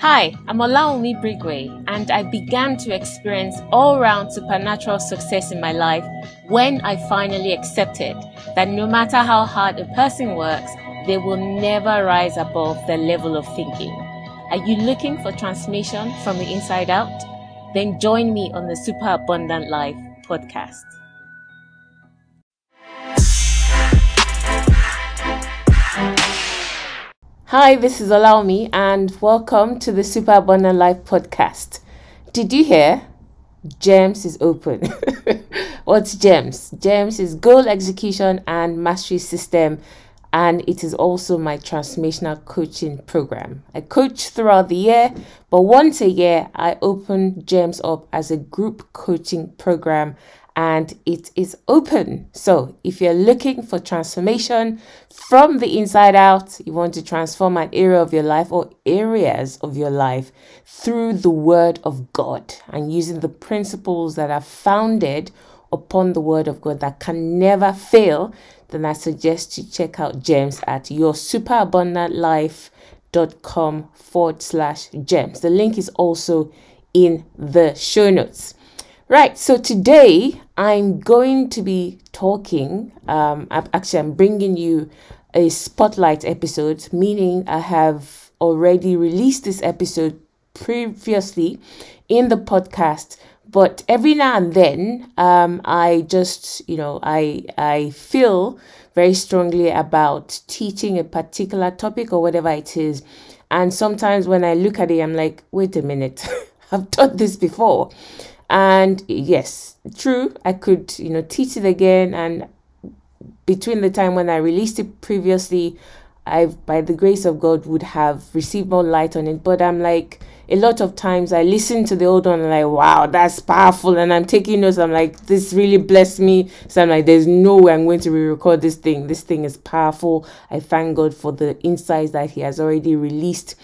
Hi, I'm Olawumi Brigwe, and I began to experience all round supernatural success in my life when I finally accepted that no matter how hard a person works, they will never rise above their level of thinking. Are you looking for transformation from the inside out? Then join me on the Super Abundant Life podcast. Hi, this is Olawumi, and welcome to the Super Abundant Life podcast. Did you hear? GEMS is open. What's GEMS? GEMS is goal execution and mastery system, and it is also my transformational coaching program. I coach throughout the year, but once a year, I open GEMS up as a group coaching program and it is open. So, if you're looking for transformation from the inside out, you want to transform an area of your life or areas of your life through the Word of God and using the principles that are founded upon the Word of God that can never fail, then I suggest you check out Gems at yoursuperabundantlife.com forward slash gems. The link is also in the show notes. Right, so today I'm going to be talking. Um, actually, I'm bringing you a spotlight episode, meaning I have already released this episode previously in the podcast. But every now and then, um, I just, you know, I I feel very strongly about teaching a particular topic or whatever it is. And sometimes when I look at it, I'm like, wait a minute, I've taught this before. And yes, true, I could, you know, teach it again. And between the time when I released it previously, I, by the grace of God, would have received more light on it. But I'm like, a lot of times I listen to the old one and like, wow, that's powerful. And I'm taking notes. I'm like, this really blessed me. So I'm like, there's no way I'm going to re-record this thing. This thing is powerful. I thank God for the insights that He has already released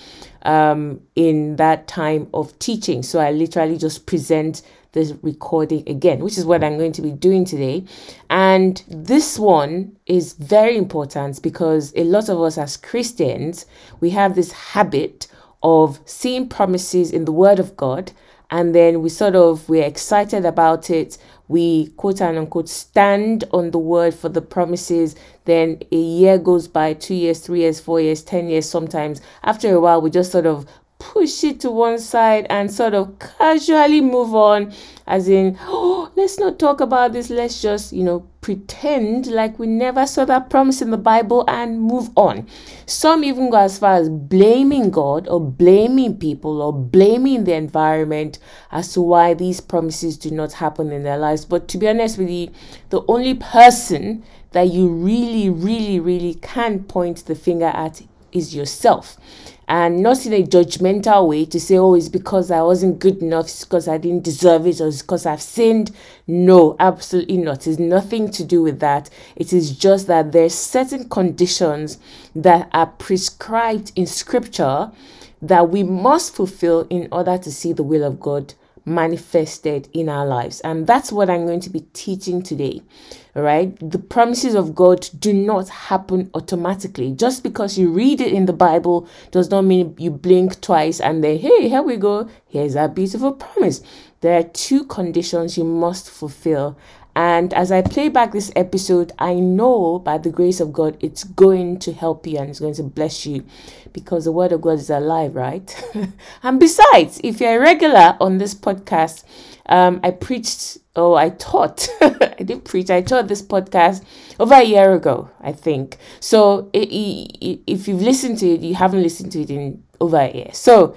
um, in that time of teaching. So I literally just present the recording again, which is what I'm going to be doing today. And this one is very important because a lot of us as Christians, we have this habit of seeing promises in the Word of God and then we sort of we're excited about it we quote and unquote stand on the word for the promises then a year goes by two years three years four years ten years sometimes. After a while we just sort of push it to one side and sort of casually move on as in oh let's not talk about this. Let's just you know pretend like we never saw that promise in the bible and move on. Some even go as far as blaming god or blaming people or blaming the environment as to why these promises do not happen in their lives. But to be honest with you the only person that you really really really can point the finger at is yourself and not in a judgmental way to say, oh, it's because I wasn't good enough, it's because I didn't deserve it, or it's because I've sinned. No, absolutely not. It's nothing to do with that. It is just that there's certain conditions that are prescribed in scripture that we must fulfill in order to see the will of God manifested in our lives. And that's what I'm going to be teaching today. All right. The promises of God do not happen automatically. Just because you read it in the Bible does not mean you blink twice and then, hey, here we go. Here's a beautiful promise. There are two conditions you must fulfill. And as I play back this episode, I know by the grace of God, it's going to help you and it's going to bless you because the word of God is alive, right? and besides, if you're a regular on this podcast, um, I preached, oh, I taught, I didn't preach, I taught this podcast over a year ago, I think. So it, it, if you've listened to it, you haven't listened to it in over a year. So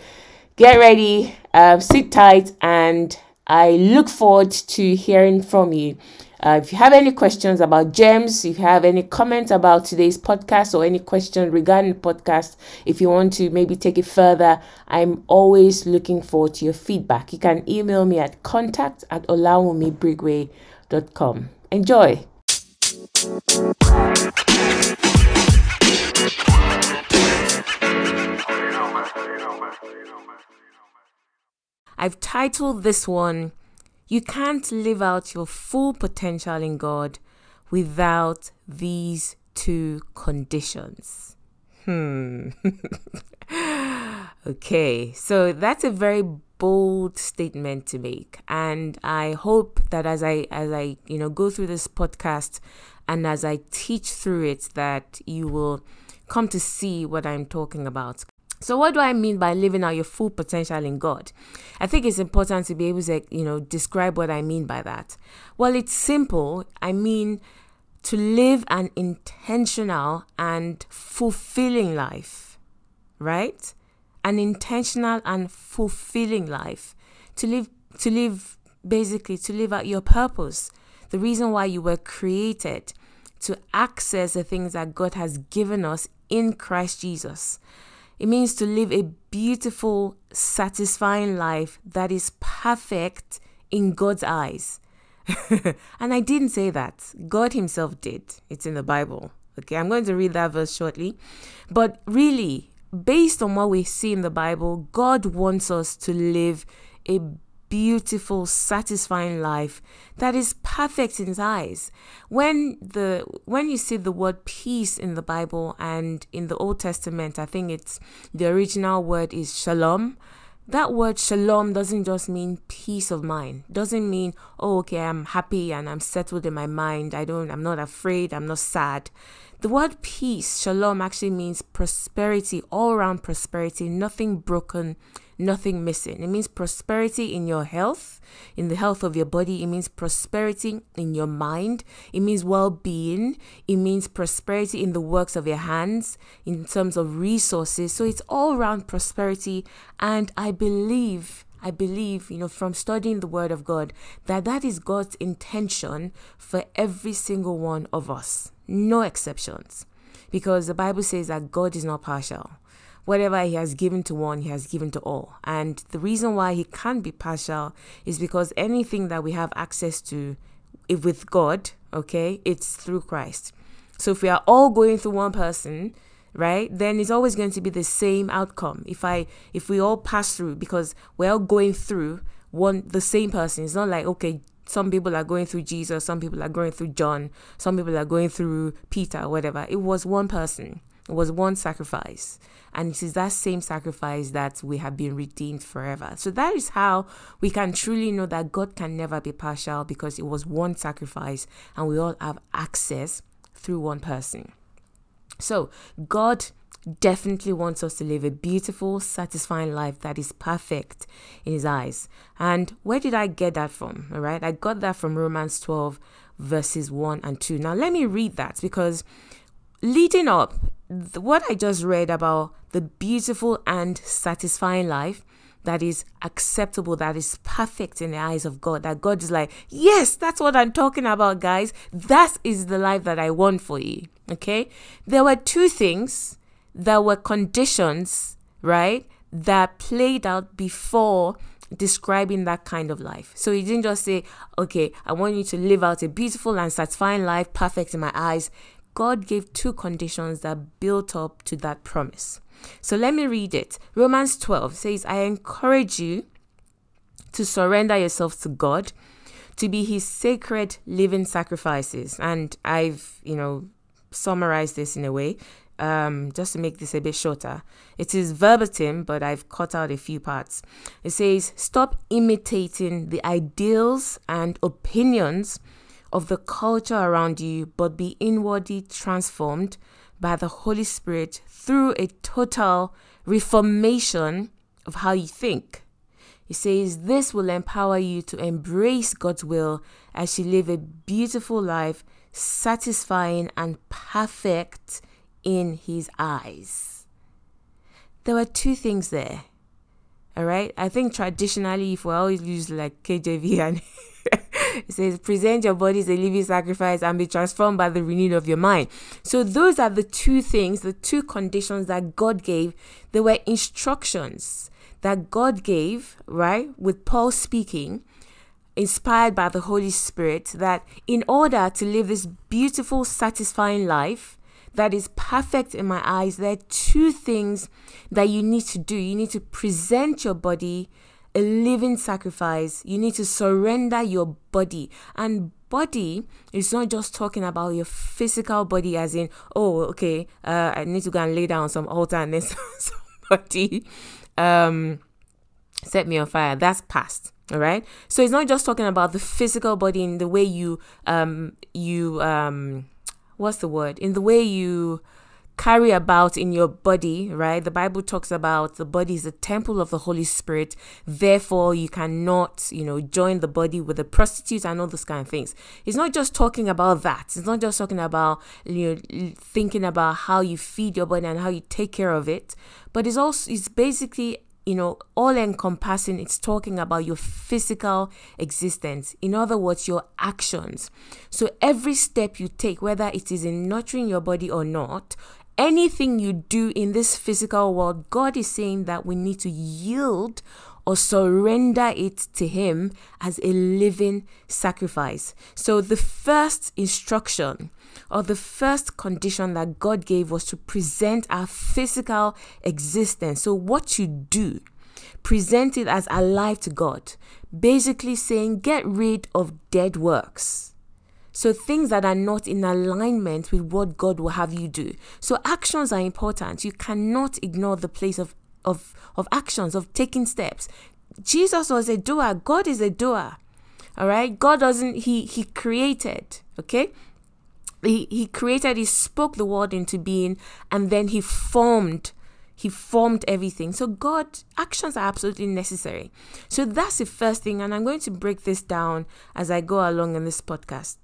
get ready, uh, sit tight, and I look forward to hearing from you. Uh, if you have any questions about gems, if you have any comments about today's podcast or any question regarding the podcast, if you want to maybe take it further, I'm always looking forward to your feedback. You can email me at contact at olawumibrigwe.com. Enjoy. I've titled this one, You Can't Live Out Your Full Potential in God Without These Two Conditions. Hmm. Okay, so that's a very bold statement to make and i hope that as i as i you know go through this podcast and as i teach through it that you will come to see what i'm talking about so what do i mean by living out your full potential in god? I think it's important to be able to you know describe what i mean by that. Well it's simple. I mean to live an intentional and fulfilling life right? An intentional and fulfilling life. To live to live basically to live out your purpose. The reason why you were created to access the things that God has given us in Christ Jesus it means to live a beautiful satisfying life that is perfect in God's eyes. And I didn't say that. God himself did. It's in the Bible. Okay I'm going to read that verse shortly. But really based on what we see in the Bible, God wants us to live a beautiful, satisfying life that is perfect in His eyes. When the when you see the word peace in the Bible and in the Old Testament, I think it's the original word is shalom. That word shalom doesn't just mean peace of mind. Doesn't mean oh okay I'm happy and I'm settled in my mind. I don't I'm not afraid. I'm not sad. The word peace, shalom, actually means prosperity, all around prosperity, nothing broken, nothing missing. It means prosperity in your health, in the health of your body. It means prosperity in your mind. It means well being. It means prosperity in the works of your hands, in terms of resources. So it's all around prosperity. And I believe I believe, you know, from studying the Word of God, that that is God's intention for every single one of us no exceptions. Because the Bible says that God is not partial. Whatever He has given to one, He has given to all. And the reason why He can't be partial is because anything that we have access to if with God, okay, it's through Christ. So if we are all going through one person, right then it's always going to be the same outcome if i if we all pass through because we're all going through one the same person it's not like okay some people are going through Jesus, some people are going through John, some people are going through Peter, whatever. It was one person, was one sacrifice. And it is that same sacrifice that we have been redeemed forever. So that is how we can truly know that God can never be partial because it was one sacrifice and we all have access through one person. So God definitely wants us to live a beautiful, satisfying life that is perfect in His eyes. And where did I get that from? All right, I got that from Romans 12, verses 1 and 2. Now, let me read that because leading up, what I just read about the beautiful and satisfying life that is acceptable, that is perfect in the eyes of God. That God is like, yes, that's what I'm talking about, guys. That is the life that I want for you. Okay. There were two things there were conditions, right, that played out before describing that kind of life. So he didn't just say, okay, I want you to live out a beautiful and satisfying life, perfect in my eyes. God gave two conditions that built up to that promise. So let me read it. Romans 12 says, I encourage you to surrender yourself to God, to be his sacred living sacrifices. And I've, you know, summarized this in a way um, just to make this a bit shorter. It is verbatim, but I've cut out a few parts. It says, Stop imitating the ideals and opinions of the culture around you, but be inwardly transformed by the Holy Spirit through a total reformation of how you think. He says this will empower you to embrace God's will as you live a beautiful life, satisfying and perfect in his eyes. There were two things there. All right. I think traditionally, if we always use like KJV and it says, present your body as a living sacrifice and be transformed by the renewing of your mind. So, those are the two things, the two conditions that God gave. There were instructions that God gave, right, with Paul speaking, inspired by the Holy Spirit, that in order to live this beautiful, satisfying life, that is perfect in my eyes, there are two things that you need to do. You need to present your body a living sacrifice. You need to surrender your body. And body is not just talking about your physical body, as in, oh, okay, uh, I need to go and lay down some altar and then somebody um, set me on fire. That's past. All right. So it's not just talking about the physical body in the way you um you um what's the word in the way you carry about in your body, right? The Bible talks about the body is a temple of the Holy Spirit. Therefore, you cannot, you know, join the body with a prostitute and all those kind of things. It's not just talking about that. It's not just talking about, you know, thinking about how you feed your body and how you take care of it, but it's also, it's basically you know, all encompassing, it's talking about your physical existence. In other words, your actions. So every step you take, whether it is in nurturing your body or not, anything you do in this physical world, God is saying that we need to yield or surrender it to Him as a living sacrifice. So the first instruction or the first condition that God gave was to present our physical existence. So, what you do, present it as alive to God. Basically, saying, get rid of dead works. So, things that are not in alignment with what God will have you do. So, actions are important. You cannot ignore the place of, of, of actions, of taking steps. Jesus was a doer, God is a doer. All right, God doesn't, He He created, okay? he, he created he spoke the word into being and then he formed he formed everything so god actions are absolutely necessary so that's the first thing and i'm going to break this down as i go along in this podcast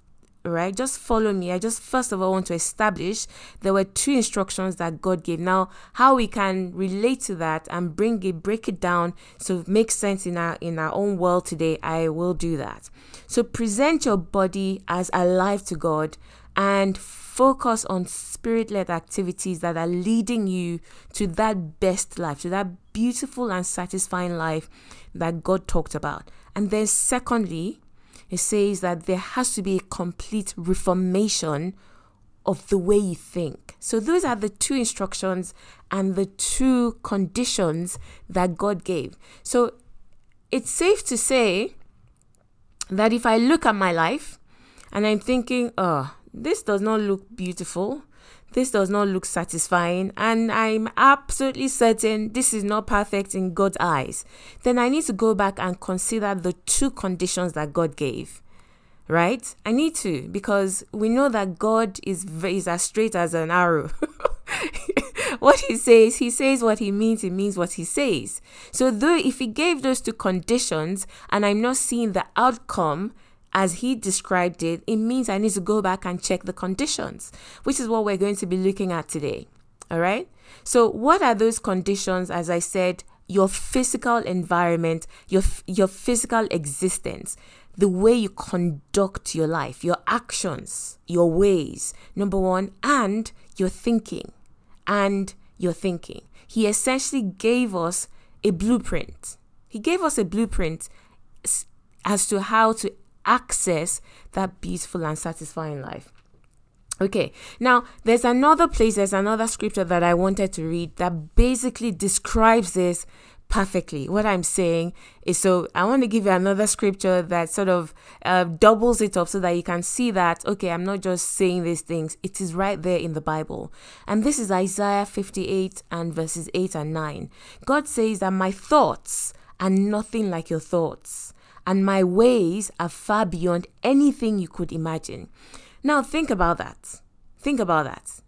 right? Just follow me. I just first of all want to establish there were two instructions that god gave. Now how we can relate to that and bring it break it down so it makes sense in our in our own world today i will do that. So present your body as alive to god and focus on spirit led activities that are leading you to that best life, to that beautiful and satisfying life that God talked about. And then, secondly, it says that there has to be a complete reformation of the way you think. So, those are the two instructions and the two conditions that God gave. So, it's safe to say that if I look at my life and I'm thinking, oh, this does not look beautiful. This does not look satisfying, and I'm absolutely certain this is not perfect in God's eyes. Then I need to go back and consider the two conditions that God gave. Right? I need to because we know that God is is as straight as an arrow. what he says, he says what he means, he means what he says. So, though if he gave those two conditions and I'm not seeing the outcome, as he described it, it means I need to go back and check the conditions, which is what we're going to be looking at today. All right. So, what are those conditions? As I said, your physical environment, your your physical existence, the way you conduct your life, your actions, your ways. Number one, and your thinking, and your thinking. He essentially gave us a blueprint. He gave us a blueprint as to how to access that beautiful and satisfying life. Okay, now there's another place, there's another scripture that I wanted to read that basically describes this perfectly. What I'm saying is so I want to give you another scripture that sort of uh, doubles it up so that you can see that, okay, I'm not just saying these things, it is right there in the Bible. And this is Isaiah 58 and verses 8 and 9. God says that my thoughts are nothing like your thoughts and my ways are far beyond anything you could imagine. Now, think about that. Think about that.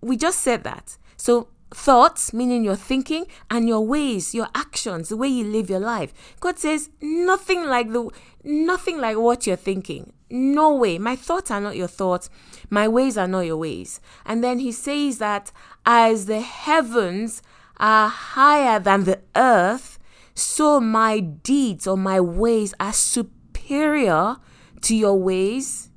We just said that. So, thoughts, meaning your thinking, and your ways, your actions, the way you live your life. God says nothing like the nothing like what you're thinking. No way. My thoughts are not your thoughts. My ways are not your ways. And then he says that as the heavens are higher than the earth, so my deeds or my ways are superior to your ways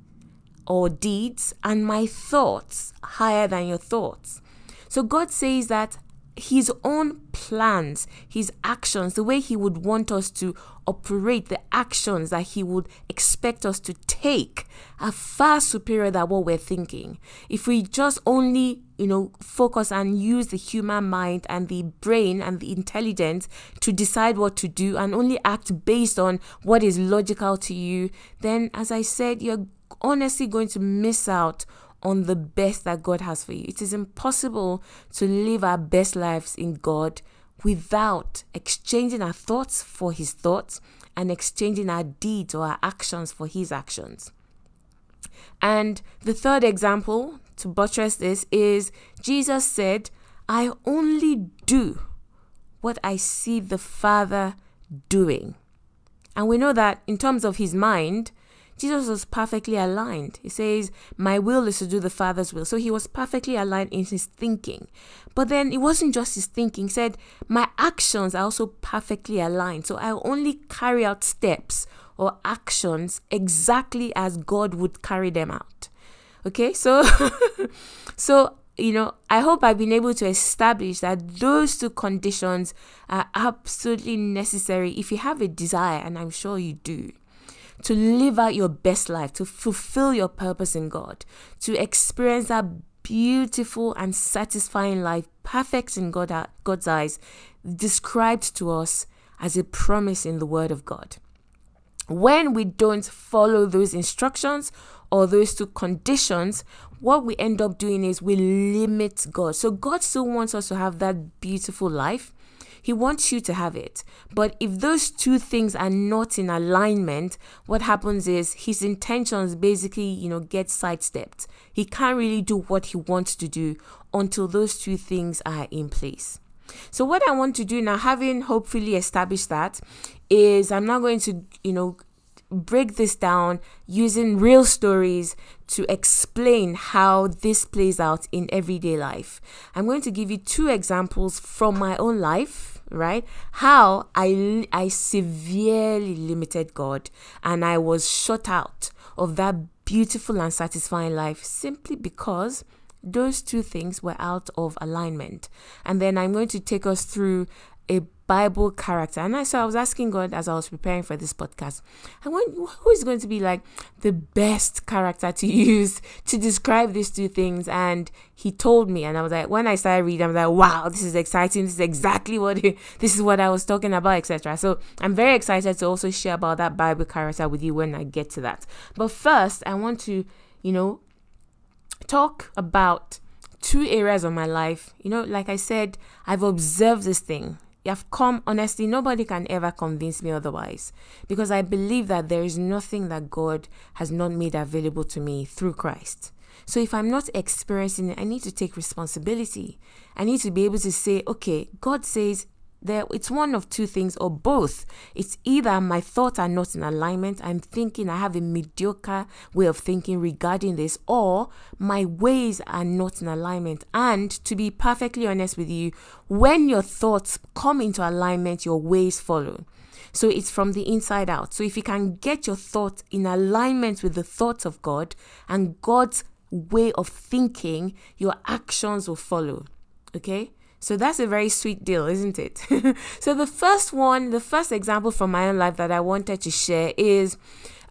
or deeds, and my thoughts higher than your thoughts. So God says that his own plans, his actions, the way he would want us to operate, the actions that he would expect us to take are far superior than what we're thinking. If we just only, you know, focus and use the human mind and the brain and the intelligence to decide what to do and only act based on what is logical to you, then as I said, you're honestly going to miss out on the best that God has for you. It is impossible to live our best lives in God without exchanging our thoughts for his thoughts and exchanging our deeds or our actions for his actions. And the third example to buttress this is Jesus said, I only do what I see the Father doing. And we know that in terms of his mind, Jesus was perfectly aligned. He says, My will is to do the Father's will. So he was perfectly aligned in his thinking. But then it wasn't just his thinking. He said, My actions are also perfectly aligned. So I only carry out steps or actions exactly as God would carry them out. Okay, so so you know, I hope I've been able to establish that those two conditions are absolutely necessary if you have a desire, and I'm sure you do, to live out your best life, to fulfill your purpose in God, to experience that beautiful and satisfying life, perfect in God, God's eyes, described to us as a promise in the Word of God. When we don't follow those instructions or those two conditions, what we end up doing is we limit God. So God still wants us to have that beautiful life. He wants you to have it. But if those two things are not in alignment, what happens is his intentions basically, you know, get sidestepped. He can't really do what he wants to do until those two things are in place. So what I want to do now, having hopefully established that, is I'm not going to, you know, break this down using real stories to explain how this plays out in everyday life. I'm going to give you two examples from my own life, right? How I I severely limited God and I was shut out of that beautiful and satisfying life simply because those two things were out of alignment. And then I'm going to take us through a Bible character. And I, so I was asking God as I was preparing for this podcast, I went, who is going to be like the best character to use to describe these two things? And he told me, and I was like, when I started reading, I was like, wow, this is exciting. This is exactly what this is what I was talking about, etc. So I'm very excited to also share about that Bible character with you when I get to that. But first, I want to, you know, talk about two areas of my life. You know, like I said, I've observed this thing. I've come, honestly, nobody can ever convince me otherwise because I believe that there is nothing that God has not made available to me through Christ. So if I'm not experiencing it, I need to take responsibility. I need to be able to say, okay, God says there it's one of two things or both. It's either my thoughts are not in alignment i'm thinking i have a mediocre way of thinking regarding this or my ways are not in alignment. And to be perfectly honest with you when your thoughts come into alignment your ways follow. So it's from the inside out. So if you can get your thoughts in alignment with the thoughts of god and god's way of thinking your actions will follow. Okay so that's a very sweet deal, isn't it? so the first one, the first example from my own life that I wanted to share is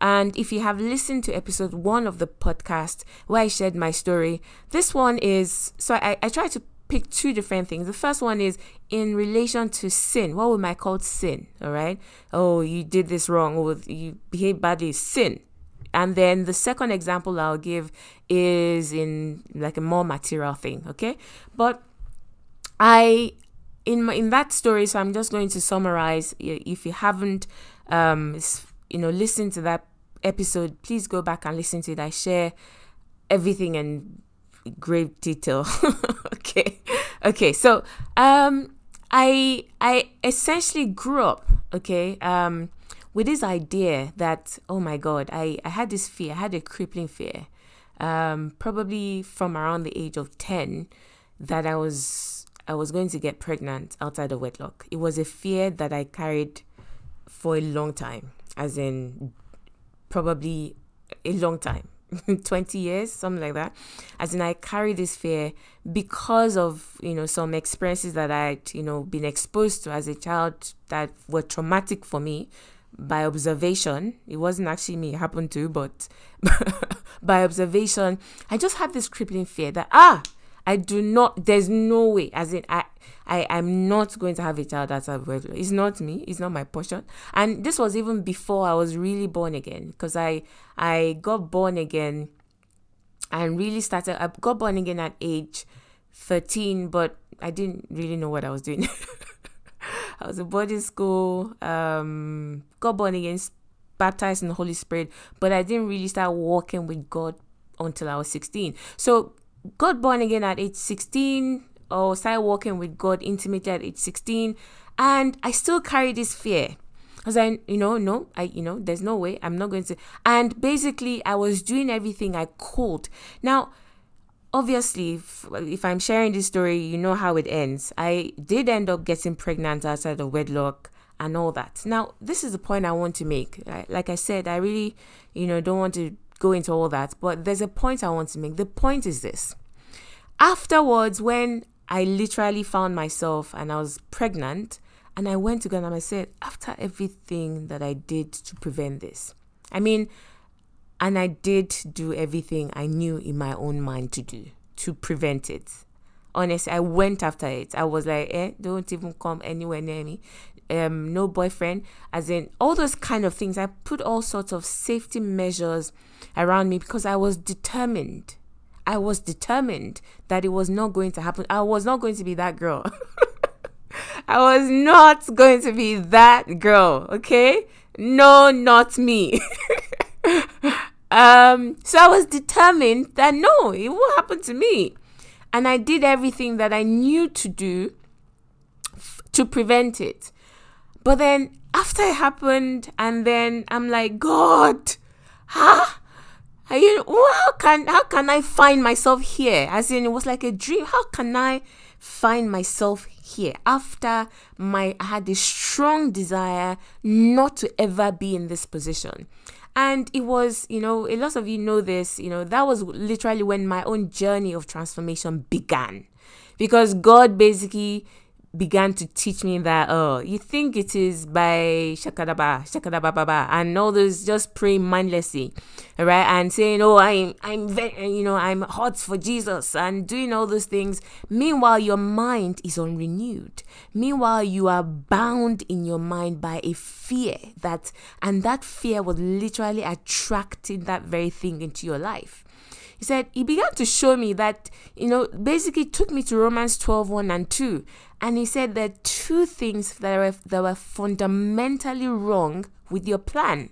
and if you have listened to episode one of the podcast where I shared my story, this one is so I, I try to pick two different things. The first one is in relation to sin. What we might call sin, all right? Oh, you did this wrong, or you behaved badly, sin. And then the second example I'll give is in like a more material thing, okay? But I in my, in that story. So I'm just going to summarize. If you haven't, um, you know, listened to that episode, please go back and listen to it. I share everything in great detail. okay, okay. So um, I I essentially grew up. Okay. Um, with this idea that oh my god, I I had this fear. I had a crippling fear. Um, probably from around the age of ten, that I was I was going to get pregnant outside of wedlock. It was a fear that I carried for a long time, as in probably a long time 20 years something like that as in i carry this fear because of you know some experiences that i'd you know been exposed to as a child that were traumatic for me by observation it wasn't actually me it happened to but by observation i just had this crippling fear that ah I do not. There's no way. As in, I, I, I'm not going to have a child that's a regular. It's not me. It's not my portion. And this was even before I was really born again, because I, I got born again, and really started. I got born again at age 13, but I didn't really know what I was doing. I was in boarding school, um, got born again, baptized in the Holy Spirit, but I didn't really start walking with God until I was 16. So got born again at age 16 or started walking with God intimately at age 16 and I still carry this fear. I was like, you know, no, I, you know, there's no way I'm not going to. And basically, I was doing everything I could. Now, obviously, if, if I'm sharing this story, you know how it ends. I did end up getting pregnant outside of wedlock and all that. Now, this is the point I want to make. Like I said, I really, you know, don't want to go into all that, but there's a point I want to make. The point is this. Afterwards, when I literally found myself and I was pregnant, and I went to God and I said, after everything that I did to prevent this, I mean, and I did do everything I knew in my own mind to do to prevent it. Honestly, I went after it. I was like, eh, don't even come anywhere near me. Um, no boyfriend, as in all those kind of things. I put all sorts of safety measures around me because I was determined. I was determined that it was not going to happen. I was not going to be that girl. I was not going to be that girl, okay? No, not me. um, so I was determined that no, it won't happen to me. And I did everything that I knew to do f- to prevent it. But then after it happened, and then I'm like, God, huh? Are you, how can how can I find myself here? As in, it was like a dream. How can I find myself here after my I had this strong desire not to ever be in this position. And it was, you know, a lot of you know this, you know, that was literally when my own journey of transformation began. Because God basically began to teach me that oh you think it is by shakadaba shakadaba and all those just praying mindlessly right? And saying oh i'm i'm very you know i'm hot for jesus and doing all those things. Meanwhile your mind is unrenewed. Meanwhile you are bound in your mind by a fear that and that fear was literally attracting that very thing into your life he said he began to show me that you know basically took me to romans 12 1 and 2 and he said there are two things that were, that were fundamentally wrong with your plan.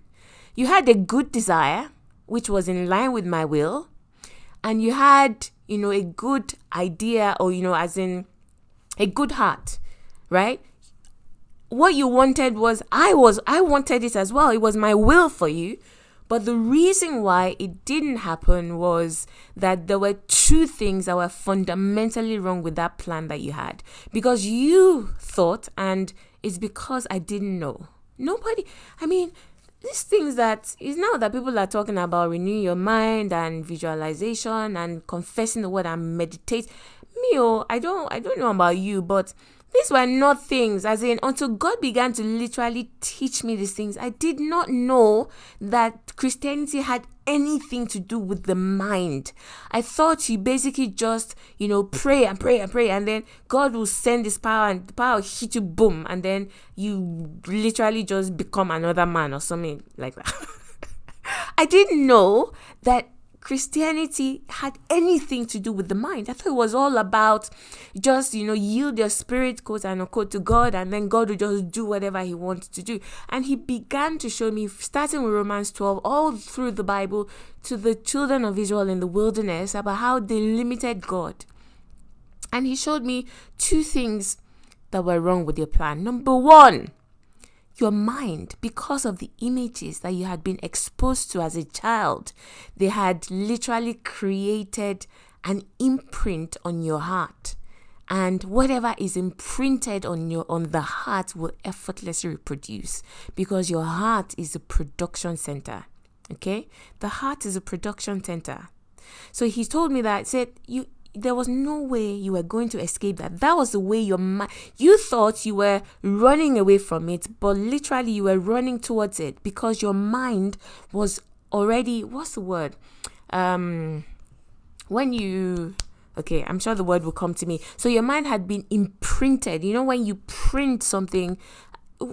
You had a good desire, which was in line with my will, and you had, you know, a good idea, or, you know, as in a good heart, right? What you wanted was, I was, I wanted it as well. It was my will for you. But the reason why it didn't happen was that there were two things that were fundamentally wrong with that plan that you had. Because you thought, and it's because I didn't know. Nobody, I mean, these things that is now that people are talking about renewing your mind and visualization and confessing the word and meditate. Me, oh, I don't, I don't know about you, but these were not things, as in, until God began to literally teach me these things, I did not know that Christianity had anything to do with the mind. I thought you basically just, you know, pray and pray and pray, and then God will send this power, and the power hit you, boom, and then you literally just become another man or something like that. I didn't know that Christianity had anything to do with the mind. I thought it was all about just, you know, yield your spirit, quote and unquote, to God, and then God would just do whatever He wanted to do. And He began to show me, starting with Romans 12, all through the Bible, to the children of Israel in the wilderness, about how they limited God. And He showed me two things that were wrong with their plan. Number one, your mind because of the images that you had been exposed to as a child. They had literally created an imprint on your heart. And whatever is imprinted on your on the heart will effortlessly reproduce because your heart is a production center. Okay? The heart is a production center. So he told me that said you there was no way you were going to escape that. That was the way your mind, you thought you were running away from it, but literally you were running towards it because your mind was already, what's the word? Um, when you, okay, I'm sure the word will come to me. So your mind had been imprinted. You know, when you print something,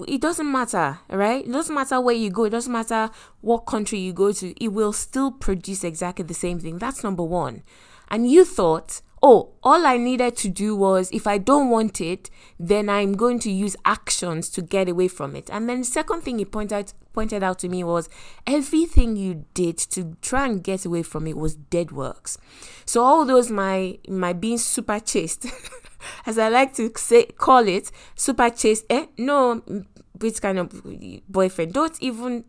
it doesn't matter, right? It doesn't matter where you go, it doesn't matter what country you go to, it will still produce exactly the same thing. That's number one and you thought, oh, all I needed to do was if I don't want it, then I'm going to use actions to get away from it. And then the second thing he pointed out, pointed out to me was everything you did to try and get away from it was dead works. So all those my my being super chaste, as I like to say call it, super chaste. Eh, no, which kind of boyfriend? Don't even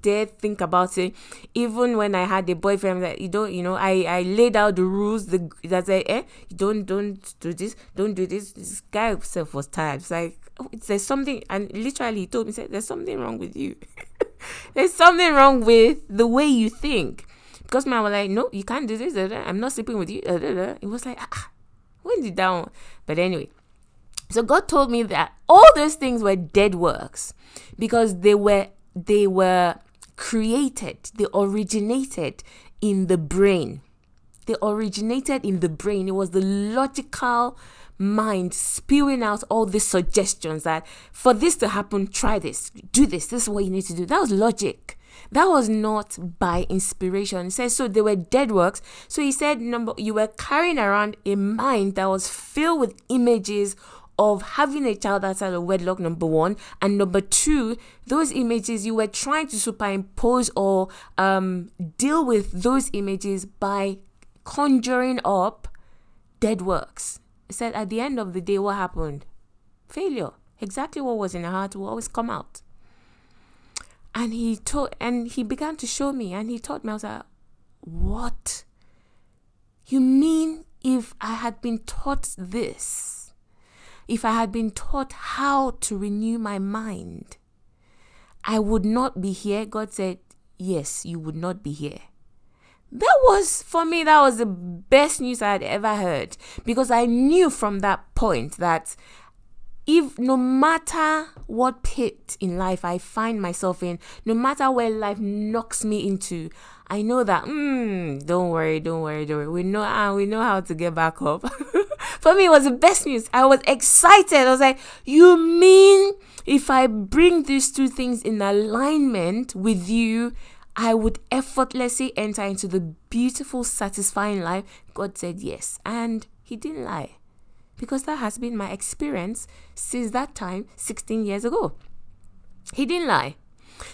dare think about it. Even when i had a boyfriend that you don't you know i i laid out the rules the that say eh don't don't do this don't do this. This guy himself was tired. It's like oh, there's something and literally he told me said there's something wrong with you. There's something wrong with the way you think. Because man was like no you can't do this i'm not sleeping with you it was like ah when did that but anyway so god told me that all those things were dead works because they were they were created, they originated in the brain. They originated in the brain. It was the logical mind spewing out all these suggestions that for this to happen, try this, do this, this is what you need to do. That was logic. That was not by inspiration. He says so they were dead works. So he said number you were carrying around a mind that was filled with images of having a child outside of wedlock, number one, and number two, those images you were trying to superimpose or um, deal with those images by conjuring up dead works. He said at the end of the day, what happened? Failure. Exactly what was in the heart will always come out. And he told, and he began to show me, and he taught me. I was like, "What? You mean if I had been taught this?" If I had been taught how to renew my mind, I would not be here. God said, Yes, you would not be here. That was, for me, that was the best news I had ever heard because I knew from that point that if no matter what pit in life I find myself in, no matter where life knocks me into, I know that, mm, don't worry, don't worry, don't worry. We know how we know how to get back up. For me, it was the best news. I was excited. I was like, you mean if I bring these two things in alignment with you, I would effortlessly enter into the beautiful, satisfying life? God said yes. And He didn't lie. Because that has been my experience since that time, 16 years ago. He didn't lie.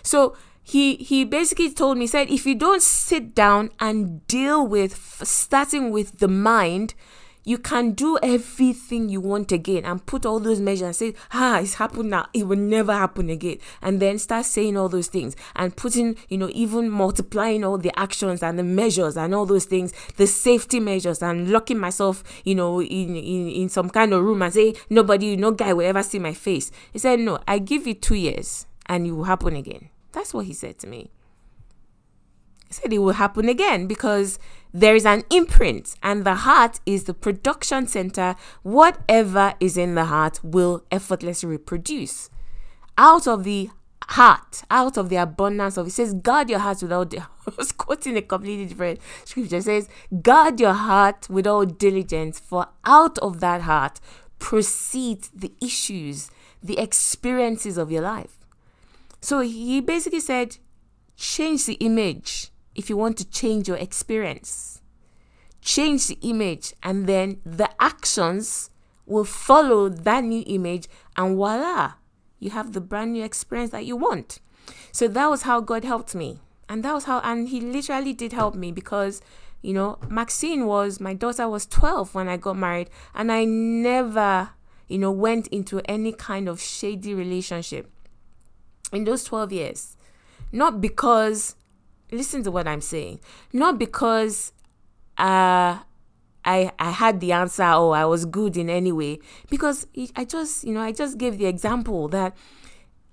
So he he basically told me said if you don't sit down and deal with starting with the mind you can do everything you want again and put all those measures and say, ah, it's happened now. It will never happen again. And then start saying all those things and putting, you know, even multiplying all the actions and the measures and all those things, the safety measures and locking myself, you know, in, in, in some kind of room and say, nobody, no guy will ever see my face. He said, no, I give you two years and it will happen again. That's what he said to me. He said it will happen again because there is an imprint, and the heart is the production center. Whatever is in the heart will effortlessly reproduce. Out of the heart, out of the abundance of it says, guard your heart without. I was quoting a completely different scripture. It says, guard your heart with all diligence, for out of that heart proceed the issues, the experiences of your life. So he basically said, change the image if you want to change your experience. Change the image, and then the actions will follow that new image, and voila, you have the brand new experience that you want. So that was how God helped me. And that was how, and He literally did help me because, you know, Maxine was, my daughter was 12 when I got married, and I never, you know, went into any kind of shady relationship in those 12 years. Not because, listen to what I'm saying, not because uh, I, I had the answer or I was good in any way, because I just, you know, I just gave the example that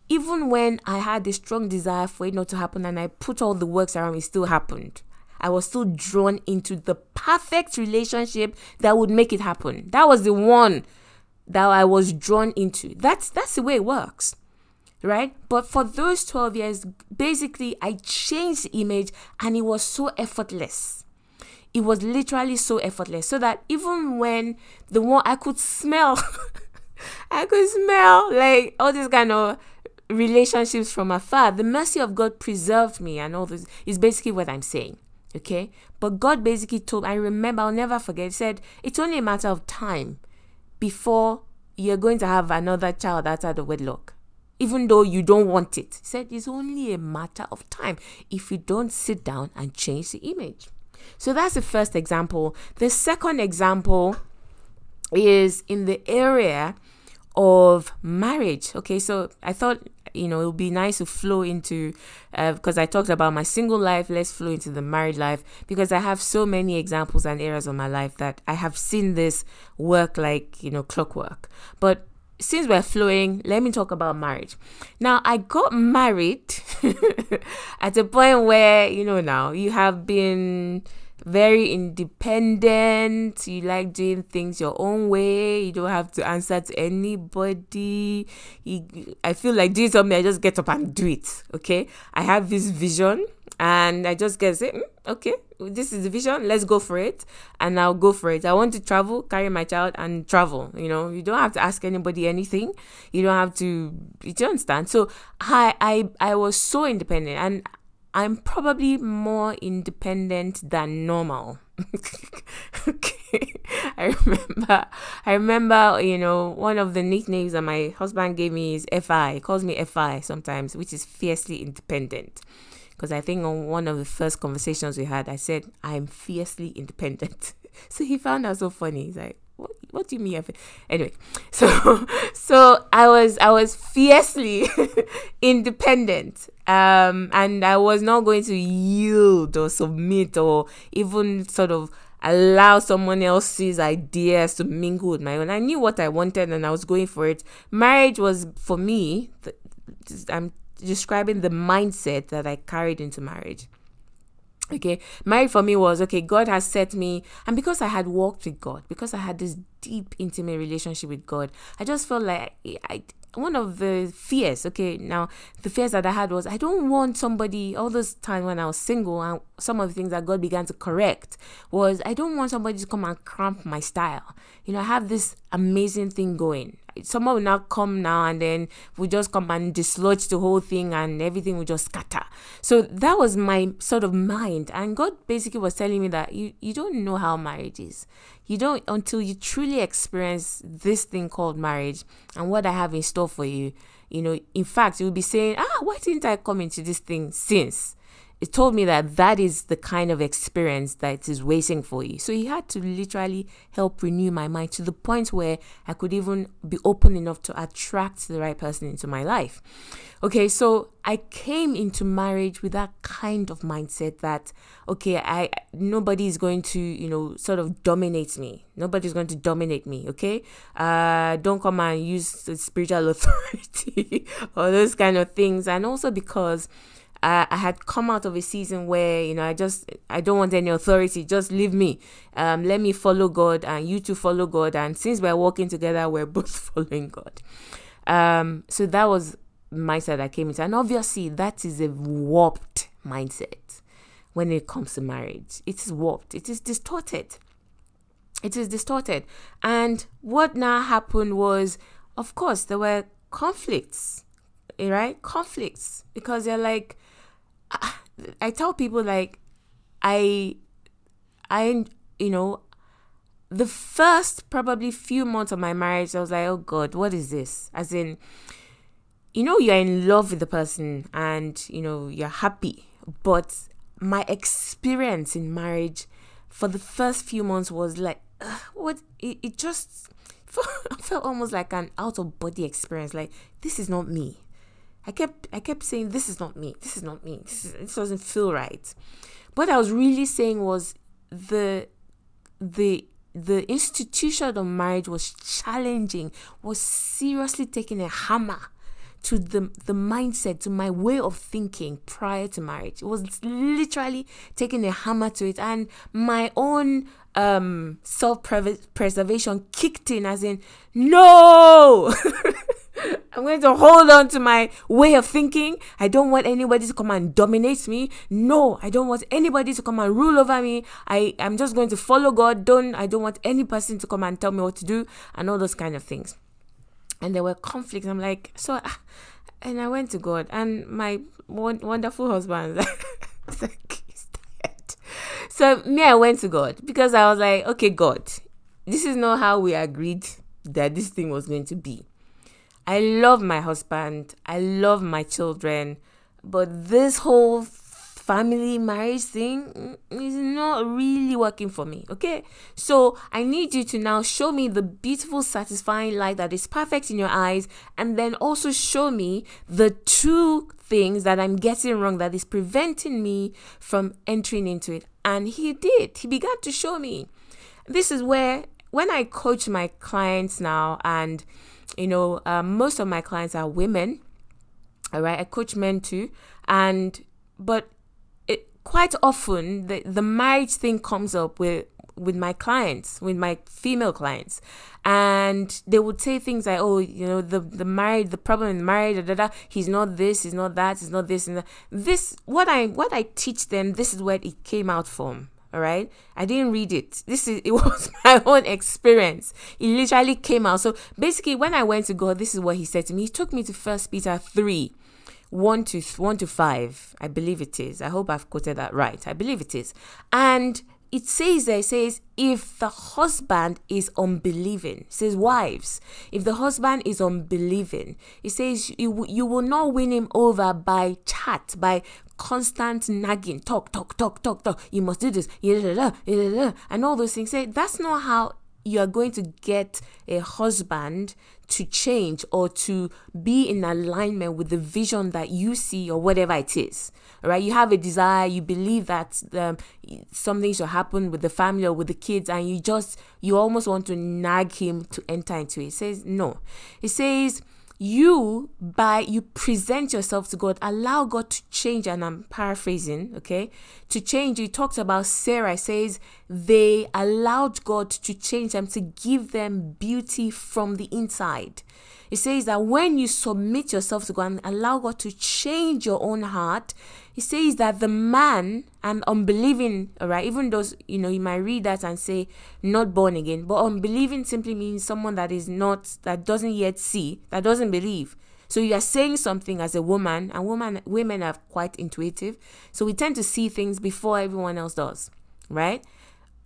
even when I had a strong desire for it not to happen and I put all the works around, it still happened. I was still drawn into the perfect relationship that would make it happen. That was the one that I was drawn into. That's that's the way it works right? But for those 12 years, basically, I changed the image and it was so effortless. It was literally so effortless. So that even when the one I could smell, I could smell like all these kind of relationships from afar, the mercy of God preserved me and all this is basically what I'm saying Okay. But God basically told, I remember, I'll never forget, said, it's only a matter of time before you're going to have another child outside of wedlock. Even though you don't want it. He said, it's only a matter of time if you don't sit down and change the image. So that's the first example. The second example is in the area of marriage. Okay, so I thought you know it would be nice to flow into because uh, I talked about my single life. Let's flow into the married life because I have so many examples and areas of my life that I have seen this work like you know clockwork. But since we're flowing, let me talk about marriage. Now, I got married at a point where, you know, now you have been very independent. You like doing things your own way. You don't have to answer to anybody. I feel like doing something, I just get up and do it. Okay. I have this vision and I just get say, mm, okay, this is the vision. Let's go for it, and I'll go for it. I want to travel, carry my child, and travel. You know, you don't have to ask anybody anything. You don't have to. You understand. So I, I, I was so independent, and I'm probably more independent than normal. okay. I remember I remember, you know, one of the nicknames that my husband gave me is FI. He calls me FI sometimes, which is fiercely independent. Because I think on one of the first conversations we had, I said, I'm fiercely independent. so he found that so funny. He's like, what, what do you mean? Anyway, so so I was I was fiercely independent, um, and I was not going to yield or submit or even sort of allow someone else's ideas to mingle with my own. I knew what I wanted and I was going for it. Marriage was for me. I'm describing the mindset that I carried into marriage. Okay, marriage for me was okay, God has set me, and because I had walked with God, because I had this deep, intimate relationship with God, I just felt like I, one of the fears, okay, now the fears that I had was I don't want somebody, all those time when I was single, and some of the things that God began to correct was I don't want somebody to come and cramp my style. You know, I have this amazing thing going someone will now come now and then we just come and dislodge the whole thing and everything will just scatter. So that was my sort of mind. And God basically was telling me that you, you don't know how marriage is. You don't until you truly experience this thing called marriage and what I have in store for you. You know, in fact, you'll be saying, ah, why didn't I come into this thing since? It told me that that is the kind of experience that is waiting for you. So he had to literally help renew my mind to the point where I could even be open enough to attract the right person into my life. Okay, so I came into marriage with that kind of mindset that okay, I nobody is going to, you know, sort of dominate me. Nobody's going to dominate me, okay? Uh don't come and use spiritual authority or those kind of things. And also because I, had come out of a season where you know I just I don't want any authority. Just leave me. Um, let me follow God, and you two follow God. And since we're walking together, we're both following God. Um, so that was mindset I came into, and obviously that is a warped mindset when it comes to marriage. It is warped. It is distorted. It is distorted. And what now happened was, of course, there were conflicts, right? Conflicts because they're like, I tell people like I I you know the first probably few months of my marriage I was like oh god what is this? As in you know you're in love with the person and you know you're happy but my experience in marriage for the first few months was like uh, what? It, it just felt almost like an out of body experience like this is not me I kept I kept saying this is not me. This is not me. This, is, this doesn't feel right. What I was really saying was the the the institution of marriage was challenging, was seriously taking a hammer to the the mindset, to my way of thinking prior to marriage. It was literally taking a hammer to it, and my own um self preservation kicked in, as in no. I'm going to hold on to my way of thinking. I don't want anybody to come and dominate me. No, I don't want anybody to come and rule over me. I I'm just going to follow God. Don't I don't want any person to come and tell me what to do and all those kind of things. And there were conflicts. I'm like, so ah, and I went to God and my wonderful husband like, he's tired. so me, I went to God because I was like, okay, God, this is not how we agreed that this thing was going to be. I love my husband, I love my children, but this whole family marriage thing mm, is not really working for me. Okay. So I need you to now show me the beautiful, satisfying light that is perfect in your eyes, and then also show me the two things that I'm getting wrong that is preventing me from entering into it. And he did. He began to show me. This is where, when I coach my clients now, and you know, uh, most of my clients are women. All right, I coach men too, and but it quite often the the marriage thing comes up with with my clients, with my female clients, and they would say things like, "Oh, you know, the the married, the problem in marriage, da, da, da, he's not this, he's not that, he's not this and that." This what I what I teach them. This is where it came out from. All right, I didn't read it. This is it was my own experience. It literally came out. So basically, when I went to God, this is what He said to me. He took me to First Peter three. 1 to 1 to 5 i believe it is i hope i've quoted that right i believe it is and it says there, it says, if the husband is unbelieving, it says wives, if the husband is unbelieving, it says you, you will not win him over by chat, by constant nagging, talk, talk, talk, talk, talk. You must do this, and all those things. Say that's not how you are going to get a husband to change or to be in alignment with the vision that you see or whatever it is right you have a desire you believe that um, something should happen with the family or with the kids and you just you almost want to nag him to enter into it, it says no. It says you by you present yourself to god. Allow god to change and i'm paraphrasing okay? To change he talks about sarah. Says they allowed god to change them to give them beauty from the inside it says that when you submit yourself to god and allow god to change your own heart he says that the man and unbelieving, all right, even those, you know, you might read that and say not born again, but unbelieving simply means someone that is not, that doesn't yet see, that doesn't believe. So you are saying something as a woman, and woman, women are quite intuitive. So we tend to see things before everyone else does, right?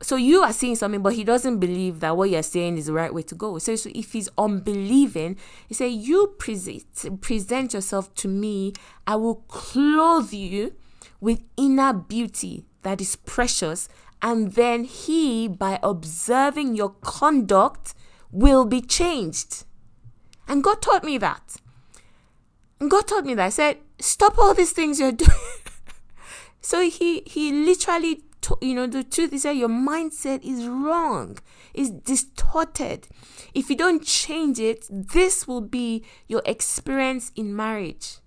So you are saying something, but he doesn't believe that what you're saying is the right way to go. So, so if he's unbelieving, he say, You present present yourself to me, I will clothe you with inner beauty that is precious, and then he, by observing your conduct, will be changed. And God taught me that. And God taught me that. I said, Stop all these things you're doing. so he he literally to, you know the truth is that your mindset is wrong. Is distorted. If you don't change it this will be your experience in marriage.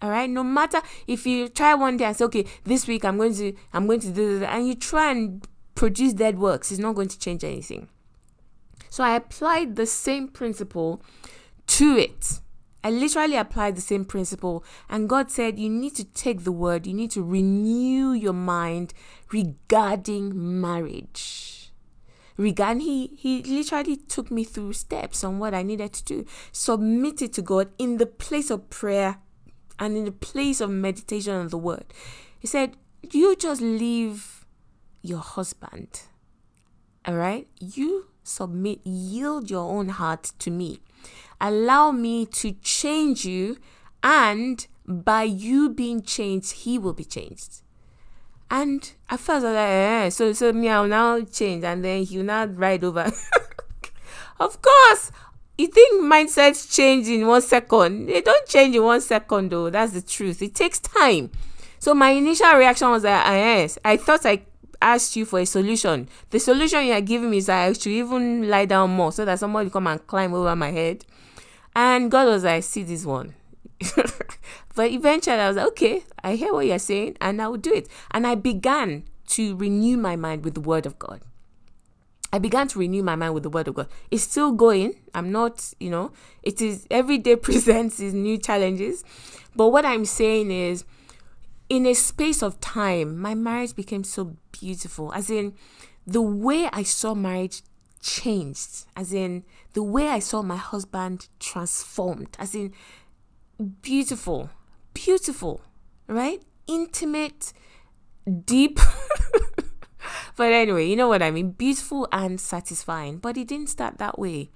All right no matter if you try one day and say okay this week i'm going to i'm going to do and you try and produce dead works it's not going to change anything. So i applied the same principle to it I literally applied the same principle, and God said, You need to take the word, you need to renew your mind regarding marriage. Regarding, he, he literally took me through steps on what I needed to do. Submit it to God in the place of prayer and in the place of meditation on the word. He said, You just leave your husband. All right? You submit, yield your own heart to me Allow me to change you, and by you being changed, he will be changed. And at first I was like, eh, so so me, I'll now change, and then he'll now ride over. of course, you think mindsets change in one second. They don't change in one second though. That's the truth. It takes time. So my initial reaction was like, ah, yes, I thought I asked you for a solution. The solution you are giving me is that I should even lie down more so that somebody come and climb over my head. And God was like, see this one. but eventually I was like, okay, I hear what you're saying and I will do it. And I began to renew my mind with the word of God. I began to renew my mind with the word of God. It's still going. I'm not, you know, it is every day presents these new challenges. But what I'm saying is, in a space of time, my marriage became so beautiful. As in, the way I saw marriage changed. As in, the way I saw my husband transformed. As in, beautiful, beautiful, right? Intimate, deep. but anyway, you know what I mean? Beautiful and satisfying. But it didn't start that way.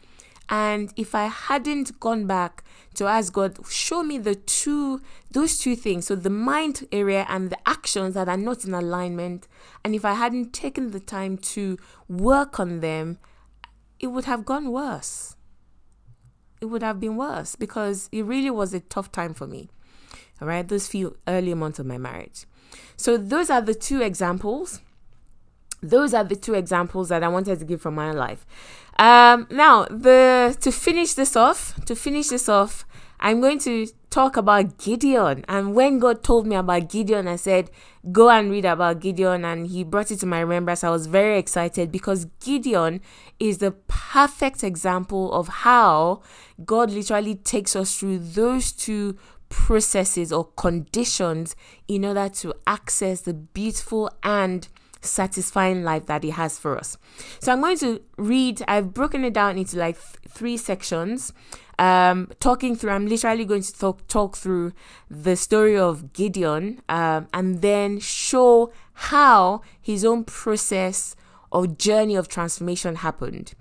And if I hadn't gone back to ask God, show me the two, those two things. So the mind area and the actions that are not in alignment. And if I hadn't taken the time to work on them, it would have gone worse. It would have been worse because it really was a tough time for me. All right, those few early months of my marriage. So those are the two examples. Those are the two examples that I wanted to give from my life. Um, now, the to finish this off, to finish this off, I'm going to talk about Gideon. And when God told me about Gideon, I said, Go and read about Gideon. And He brought it to my remembrance. I was very excited because Gideon is the perfect example of how God literally takes us through those two processes or conditions in order to access the beautiful and satisfying life that He has for us. So I'm going to read, I've broken it down into like th- three sections. Um, talking through, I'm literally going to talk, talk through the story of Gideon um, and then show how his own process or journey of transformation happened.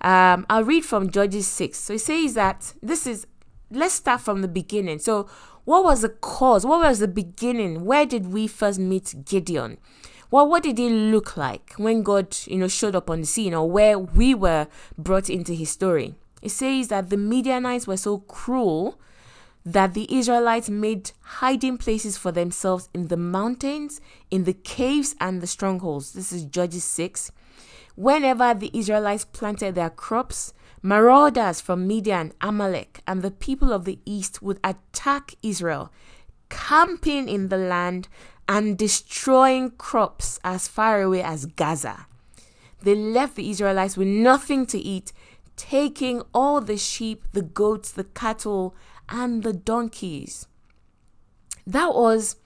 Um, I'll read from Judges 6. So it says that this is, let's start from the beginning. So, what was the cause? What was the beginning? Where did we first meet Gideon? Well, what did it look like when God, you know, showed up on the scene or where we were brought into his story? It says that the Midianites were so cruel that the Israelites made hiding places for themselves in the mountains, in the caves, and the strongholds. This is Judges 6. Whenever the Israelites planted their crops, marauders from Midian, Amalek, and the people of the east would attack Israel, camping in the land and destroying crops as far away as Gaza. They left the Israelites with nothing to eat, taking all the sheep, the goats, the cattle, and the donkeys. That was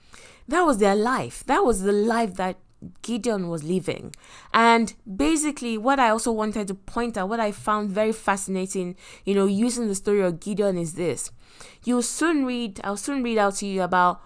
that was their life. That was the life that Gideon was living. And basically, what I also wanted to point out, what I found very fascinating, you know, using the story of Gideon is this. You'll soon read, I'll soon read out to you about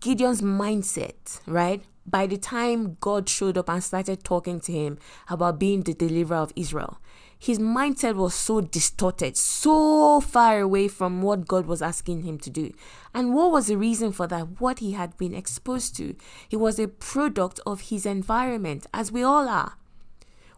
Gideon's mindset, right? By the time God showed up and started talking to him about being the deliverer of Israel, his mindset was so distorted, so far away from what God was asking him to do. And what was the reason for that? What he had been exposed to. He was a product of his environment, as we all are.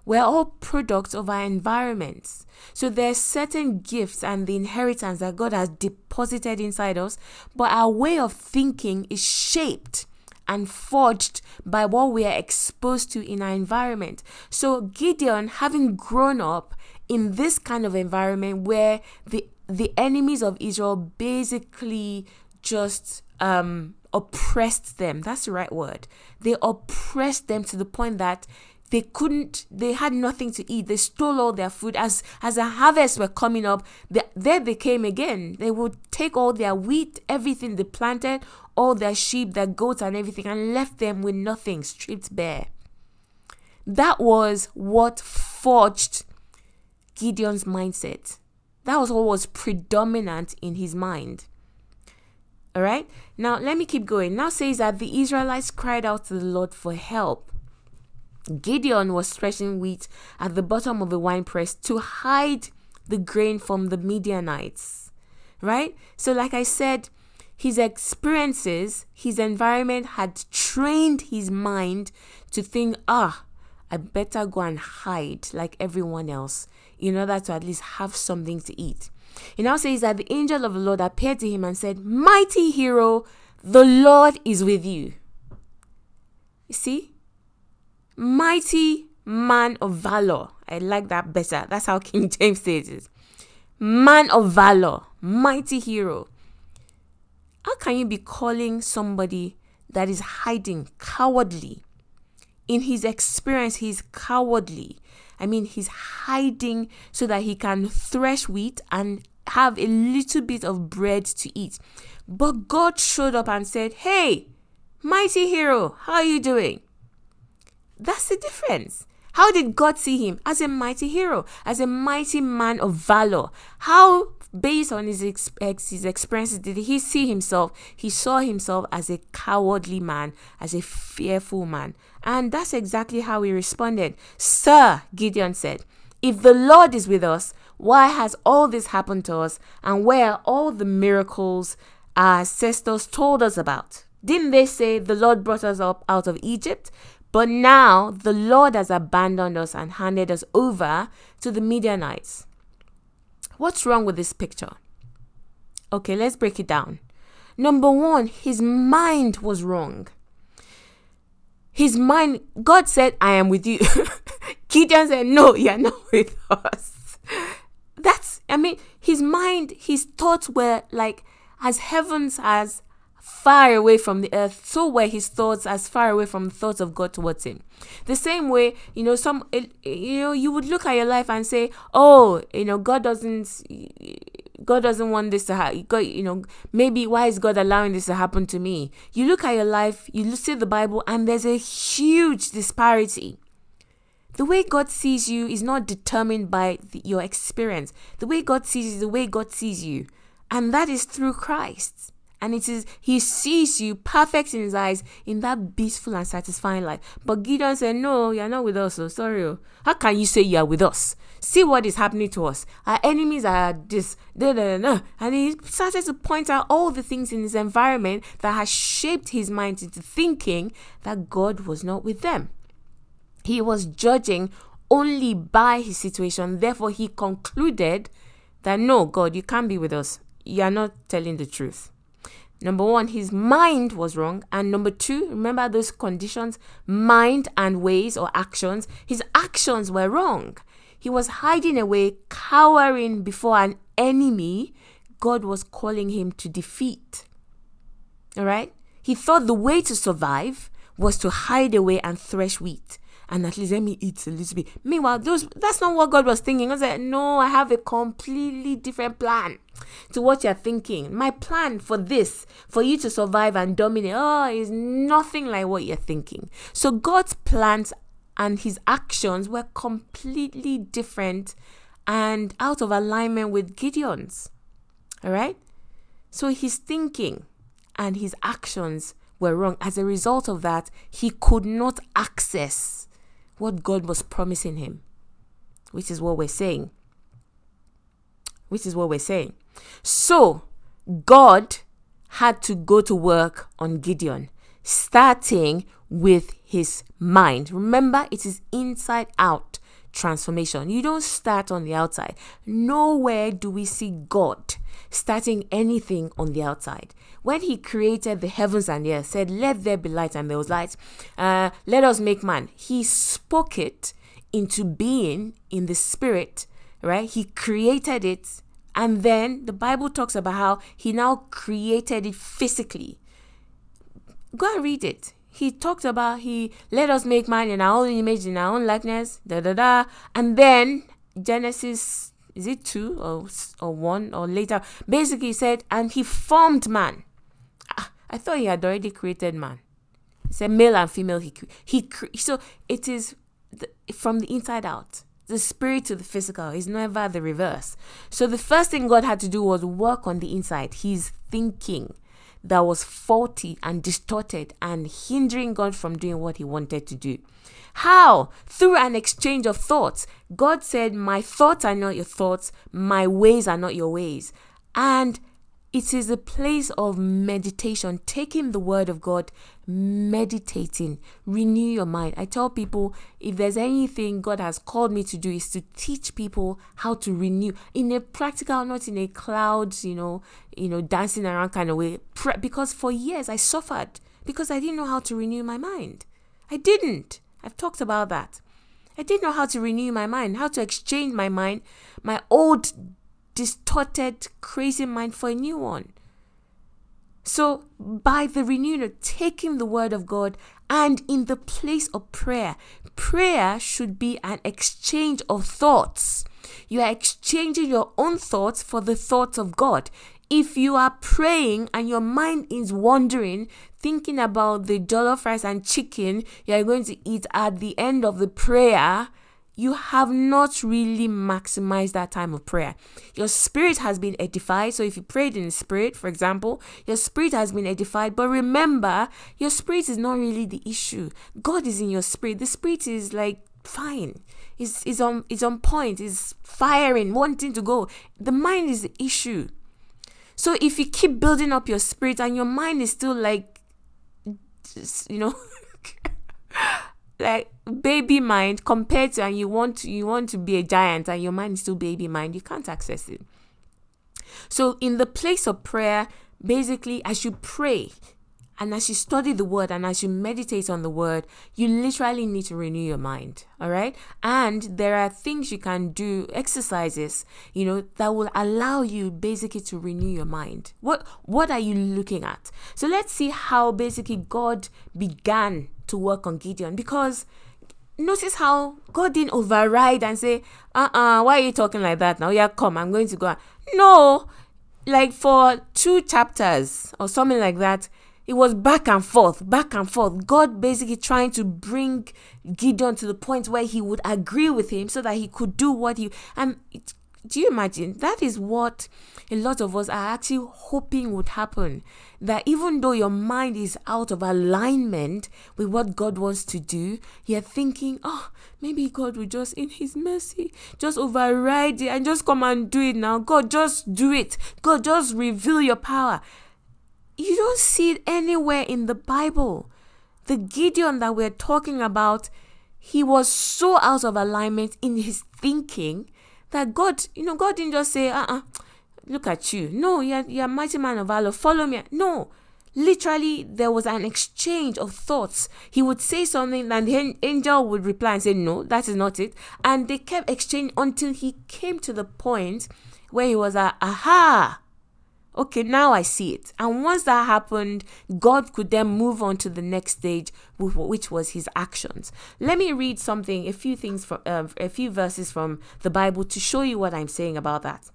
We're all products of our environments. So there's certain gifts and the inheritance that God has deposited inside us, but our way of thinking is shaped and forged by what we are exposed to in our environment. So Gideon, having grown up in this kind of environment where the the enemies of Israel basically just um oppressed them. That's the right word. They oppressed them to the point that they couldn't they had nothing to eat. They stole all their food. As as a harvest were coming up they, there they came again. They would take all their wheat everything they planted all their sheep their goats and everything and left them with nothing stripped bare. That was what forged gideon's mindset. That was what was predominant in his mind. All right? Now let me keep going. Now says that the israelites cried out to the lord for help Gideon was threshing wheat at the bottom of a winepress to hide the grain from the Midianites. Right? So, like I said, his experiences, his environment had trained his mind to think, ah, I better go and hide like everyone else in order to at least have something to eat. It now says that the angel of the Lord appeared to him and said, Mighty hero, the Lord is with you. You see? Mighty man of valor. I like that better. That's how King James says it. Man of valor, mighty hero. How can you be calling somebody that is hiding cowardly? In his experience, he's cowardly. I mean, he's hiding so that he can thresh wheat and have a little bit of bread to eat. But God showed up and said, Hey, mighty hero, how are you doing? That's the difference. How did God see him? As a mighty hero, as a mighty man of valor. How based on his ex- his experiences, did he see himself? He saw himself as a cowardly man, as a fearful man. And that's exactly how he responded. Sir, Gideon said, if the Lord is with us, why has all this happened to us? And where are all the miracles our ancestors told us about? Didn't they say the Lord brought us up out of Egypt? But now the Lord has abandoned us and handed us over to the Midianites. What's wrong with this picture? Okay, let's break it down. Number one, his mind was wrong. His mind, God said, I am with you. Gideon said, No, you're not with us. That's, I mean, his mind, his thoughts were like as heavens as far away from the earth, so were his thoughts as far away from the thoughts of God towards him. The same way, you know, some, eh, you know, you would look at your life and say, oh, you know, God doesn't, God doesn't want this to happen. God, you know, maybe why is God allowing this to happen to me? You look at your life, you look at the Bible, and there's a huge disparity. The way God sees you is not determined by the, your experience. The way God sees you is the way God sees you. And that is through Christ. And it is he sees you perfect in his eyes in that peaceful and satisfying life. But Gideon said, No, you're not with us. So oh, sorry. Oh. How can you say you are with us? See what is happening to us. Our enemies are this, da, da, da, and he started to point out all the things in his environment that has shaped his mind into thinking that God was not with them. He was judging only by his situation. Therefore, he concluded that no, God, you can't be with us. You are not telling the truth. Number one, his mind was wrong. And number two, remember those conditions mind and ways or actions. His actions were wrong. He was hiding away, cowering before an enemy God was calling him to defeat. All right? He thought the way to survive was to hide away and thresh wheat and at least let me eat a little bit. Meanwhile, those that's not what God was thinking. I said, No, I have a completely different plan to what you're thinking. My plan for this, for you to survive and dominate, oh, is nothing like what you're thinking. So God's plans and his actions were completely different and out of alignment with Gideon's. All right? So his thinking and his actions were wrong. As a result of that, he could not access what God was promising him, which is what we're saying. Which is what we're saying. So, God had to go to work on Gideon, starting with his mind. Remember, it is inside out transformation. You don't start on the outside. Nowhere do we see God starting anything on the outside. When he created the heavens and the earth, said, Let there be light, and there was light. Uh, let us make man. He spoke it into being in the spirit, right? He created it. And then the Bible talks about how he now created it physically. Go and read it. He talked about he let us make man in our own image, in our own likeness, da da da. And then Genesis is it two or or one or later? Basically, he said, and he formed man. Ah, I thought he had already created man. He said male and female. He he so it is the, from the inside out. The spirit to the physical is never the reverse. So the first thing God had to do was work on the inside. His thinking that was faulty and distorted and hindering God from doing what he wanted to do. How? Through an exchange of thoughts. God said, My thoughts are not your thoughts, my ways are not your ways. And it is a place of meditation, taking the word of God, meditating, renew your mind. I tell people if there's anything God has called me to do is to teach people how to renew in a practical, not in a cloud, you know, you know, dancing around kind of way. Because for years I suffered because I didn't know how to renew my mind. I didn't. I've talked about that. I didn't know how to renew my mind, how to exchange my mind, my old distorted, crazy mind for a new one. So, by the renewing of taking the word of God and in the place of prayer, prayer should be an exchange of thoughts. You are exchanging your own thoughts for the thoughts of God. If you are praying and your mind is wandering, thinking about the jollof rice and chicken you are going to eat at the end of the prayer, you have not really maximized that time of prayer. Your spirit has been edified. So if you prayed in the spirit, for example, your spirit has been edified. But remember, your spirit is not really the issue. God is in your spirit. The spirit is like fine. Is is on is on point, is firing, wanting to go. The mind is the issue. So if you keep building up your spirit and your mind is still like you know like baby mind compared to and you want to, you want to be a giant and your mind is still baby mind you can't access it so in the place of prayer basically as you pray and as you study the word and as you meditate on the word, you literally need to renew your mind. All right. And there are things you can do, exercises, you know, that will allow you basically to renew your mind. What what are you looking at? So let's see how basically God began to work on Gideon because notice how God didn't override and say, uh uh-uh, uh, why are you talking like that now? Yeah, come, I'm going to go. No, like for two chapters or something like that, it was back and forth, back and forth. God basically trying to bring Gideon to the point where he would agree with him so that he could do what he and it, do you imagine that is what a lot of us are actually hoping would happen that even though your mind is out of alignment with what God wants to do you're thinking oh maybe God will just in his mercy just override it and just come and do it now. God just do it. God just reveal your power. You don't see it anywhere in the Bible. The Gideon that we're talking about, he was so out of alignment in his thinking that God, you know, God didn't just say, uh uh-uh, uh look at you. No, you're, you're a mighty man of valor. Follow me. No. Literally, there was an exchange of thoughts. He would say something, and the angel would reply and say, No, that is not it. And they kept exchanging until he came to the point where he was like, Aha, okay, now I see it. And once that happened, God could then move on to the next stage, which was his actions. Let me read something, a few things from, uh, a few verses from the Bible to show you what I'm saying about that.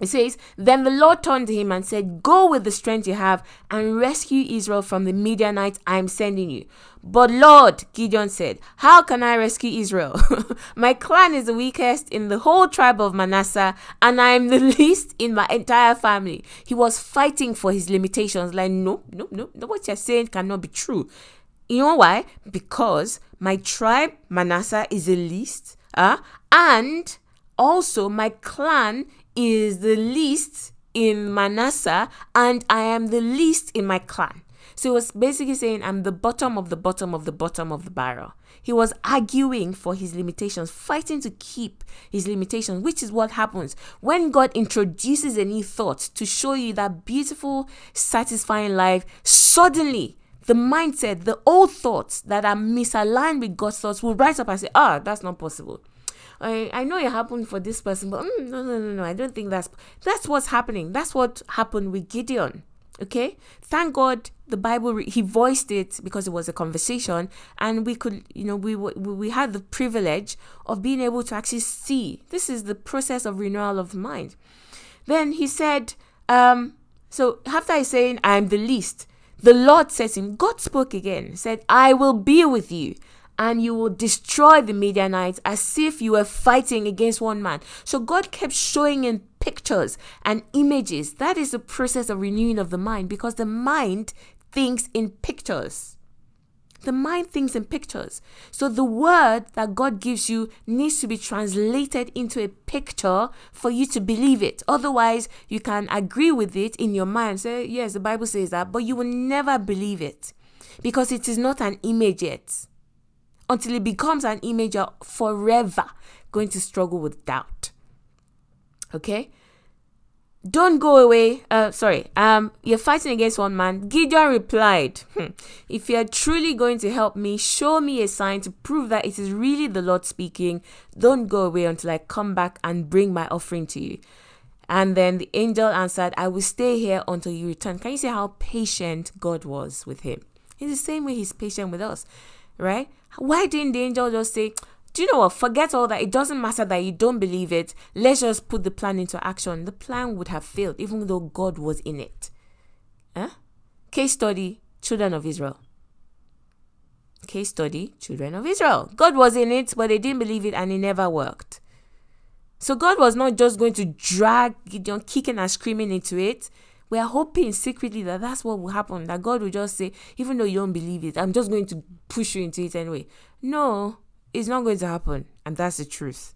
It says, Then the Lord turned to him and said, Go with the strength you have and rescue Israel from the Midianites I am sending you. But Lord, Gideon said, How can I rescue Israel? my clan is the weakest in the whole tribe of Manasseh, and I am the least in my entire family. He was fighting for his limitations, like, No, no, no, no, what you're saying cannot be true. You know why? Because my tribe, Manasseh, is the least, uh, and also my clan is the least in Manasseh, and I am the least in my clan. So he was basically saying, I'm the bottom of the bottom of the bottom of the barrel. He was arguing for his limitations, fighting to keep his limitations, which is what happens when God introduces a new thought to show you that beautiful, satisfying life. Suddenly, the mindset, the old thoughts that are misaligned with God's thoughts will rise up and say, Ah, that's not possible. I, I know it happened for this person, but mm, no, no, no, no. I don't think that's that's what's happening. That's what happened with Gideon. Okay, thank God the Bible he voiced it because it was a conversation, and we could, you know, we we had the privilege of being able to actually see. This is the process of renewal of mind. Then he said, um, so after I saying I'm the least, the Lord says him, God spoke again, said, I will be with you and you will destroy the Midianites as if you were fighting against one man. So God kept showing in pictures and images. That is the process of renewing of the mind because the mind thinks in pictures. The mind thinks in pictures. So the word that God gives you needs to be translated into a picture for you to believe it. Otherwise, you can agree with it in your mind, say, yes, the Bible says that, but you will never believe it because it is not an image yet until it becomes an image you're forever going to struggle with doubt. Okay? Don't go away. Uh, sorry. Um, you're fighting against one man. Gideon replied, hmm, "If you are truly going to help me, show me a sign to prove that it is really the Lord speaking. Don't go away until I come back and bring my offering to you." And then the angel answered, "I will stay here until you return." Can you see how patient God was with him? In the same way, He's patient with us right? Why didn't the angel just say, do you know what? Forget all that. It doesn't matter that you don't believe it. Let's just put the plan into action. The plan would have failed, even though God was in it. Huh? Case study Children of Israel. Case study children of Israel. God was in it, but they didn't believe it and it never worked. So God was not just going to drag Gideon kicking and screaming into it. We are hoping secretly that that's what will happen. That God will just say, even though you don't believe it, I'm just going to push you into it anyway. No, it's not going to happen. And that's the truth.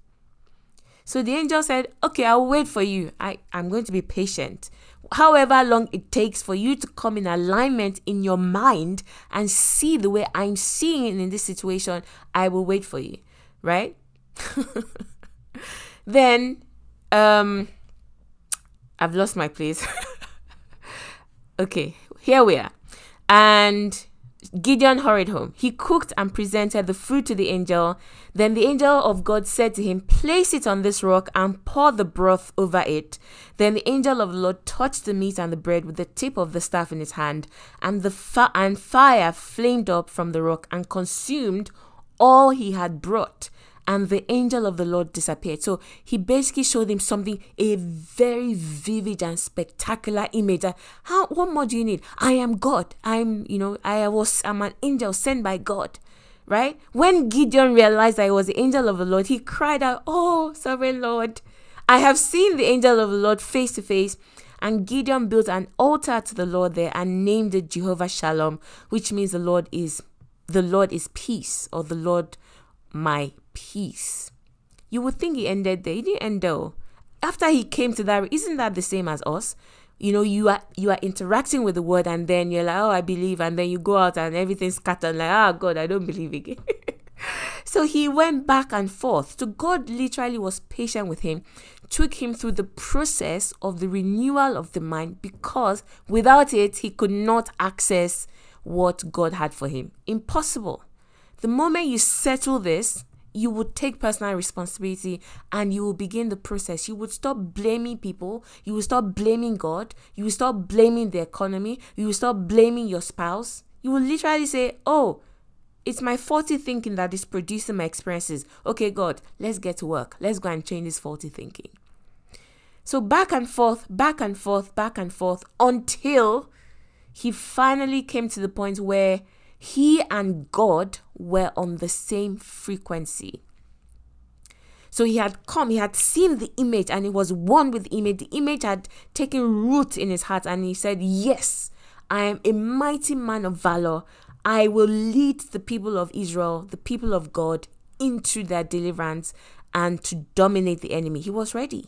So the angel said, Okay, I'll wait for you. I, I'm going to be patient. However long it takes for you to come in alignment in your mind and see the way I'm seeing it in this situation, I will wait for you. Right? then um I've lost my place. okay, here we are. And Gideon hurried home. He cooked and presented the food to the angel. Then the angel of God said to him, Place it on this rock and pour the broth over it. Then the angel of the Lord touched the meat and the bread with the tip of the staff in his hand, and the fa- and fire flamed up from the rock and consumed all he had brought and the angel of the Lord disappeared. So he basically showed him something, a very vivid and spectacular image. How what more do you need? I am God. I'm, you know, I was I'm an angel sent by God. Right? When Gideon realized I was the angel of the Lord, he cried out, Oh, sovereign Lord, I have seen the angel of the Lord face to face. And Gideon built an altar to the Lord there and named it Jehovah Shalom, which means the Lord is the Lord is peace, or the Lord my peace. You would think he ended there. He didn't end there. After he came to that, isn't that the same as us? You know, you are you are interacting with the word, and then you're like, oh, I believe, and then you go out and everything's scattered. Like, oh God, I don't believe again. so he went back and forth. So God literally was patient with him, took him through the process of the renewal of the mind, because without it, he could not access what God had for him. Impossible. The moment you settle this, you would take personal responsibility and you will begin the process. You would stop blaming people. You will stop blaming God. You will stop blaming the economy. You will stop blaming your spouse. You will literally say, Oh, it's my faulty thinking that is producing my experiences. Okay, God, let's get to work. Let's go and change this faulty thinking. So back and forth, back and forth, back and forth until he finally came to the point where he and God were on the same frequency. So he had come, he had seen the image and he was one with the image. The image had taken root in his heart and he said, Yes, I am a mighty man of valor. I will lead the people of Israel, the people of God, into their deliverance and to dominate the enemy. He was ready.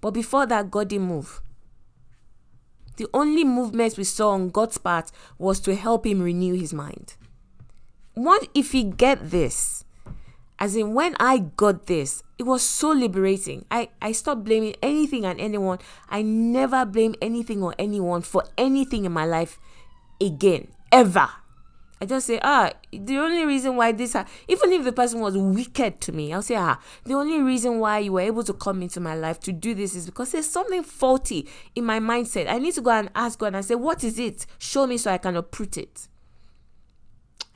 But before that, God didn't move. The only movement we saw on God's part was to help him renew his mind. What if he get this? As in when I got this, it was so liberating. I, I stopped blaming anything and anyone. I never blame anything or anyone for anything in my life again. Ever. I just say, ah, the only reason why this, ha-, even if the person was wicked to me, I'll say, ah, the only reason why you were able to come into my life to do this is because there's something faulty in my mindset. I need to go and ask God and say, what is it? Show me so I can uproot it.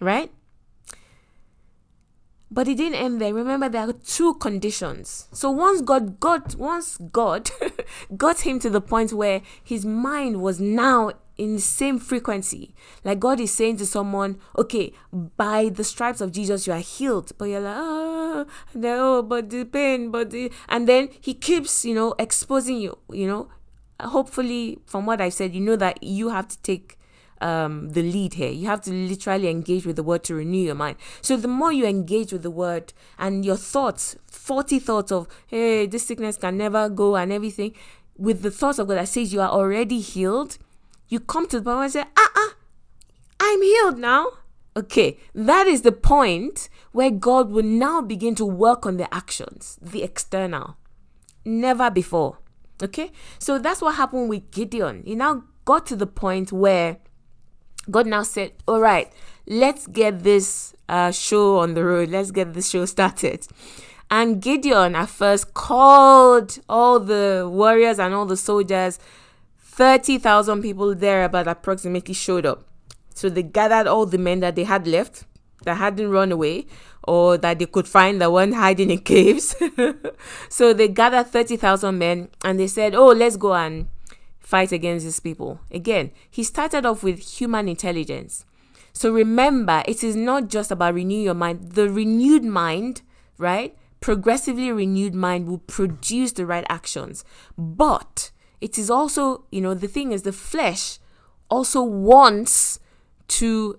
Right? But it didn't end there. Remember, there are two conditions. So once God got, once God got him to the point where his mind was now in the same frequency. Like God is saying to someone, okay, by the stripes of Jesus, you are healed. But you're like, oh, no, but the pain, but the, and then he keeps, you know, exposing you, you know. Hopefully, from what I said, you know that you have to take um, the lead here. You have to literally engage with the word to renew your mind. So the more you engage with the word and your thoughts, 40 thoughts of, hey, this sickness can never go and everything, with the thoughts of God that says you are already healed, you come to the point you say, ah, ah, I'm healed now. Okay, that is the point where God will now begin to work on the actions, the external. Never before. Okay, so that's what happened with Gideon. He now got to the point where God now said, All right, let's get this uh, show on the road. Let's get this show started. And Gideon at first called all the warriors and all the soldiers 30,000 people there about approximately showed up. So they gathered all the men that they had left that hadn't run away or that they could find that weren't hiding in caves. so they gathered 30,000 men and they said, Oh, let's go and fight against these people. Again, he started off with human intelligence. So remember, it is not just about renewing your mind. The renewed mind, right? Progressively renewed mind will produce the right actions. But it is also, you know, the thing is the flesh also wants to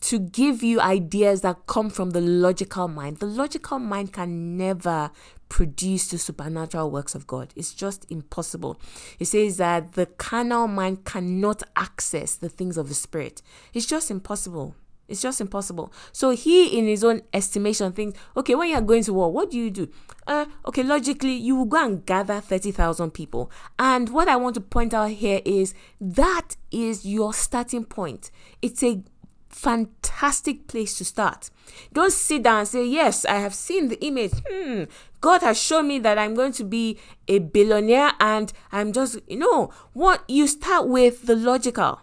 to give you ideas that come from the logical mind. The logical mind can never produce the supernatural works of God. It's just impossible. It says that the carnal mind cannot access the things of the spirit. It's just impossible. It's just impossible. So he, in his own estimation, thinks, okay, when you're going to war, what do you do? Uh, okay, logically, you will go and gather 30,000 people. And what I want to point out here is that is your starting point. It's a fantastic place to start. Don't sit down and say, Yes, I have seen the image. Hmm, God has shown me that I'm going to be a billionaire and I'm just, you know, what you start with the logical.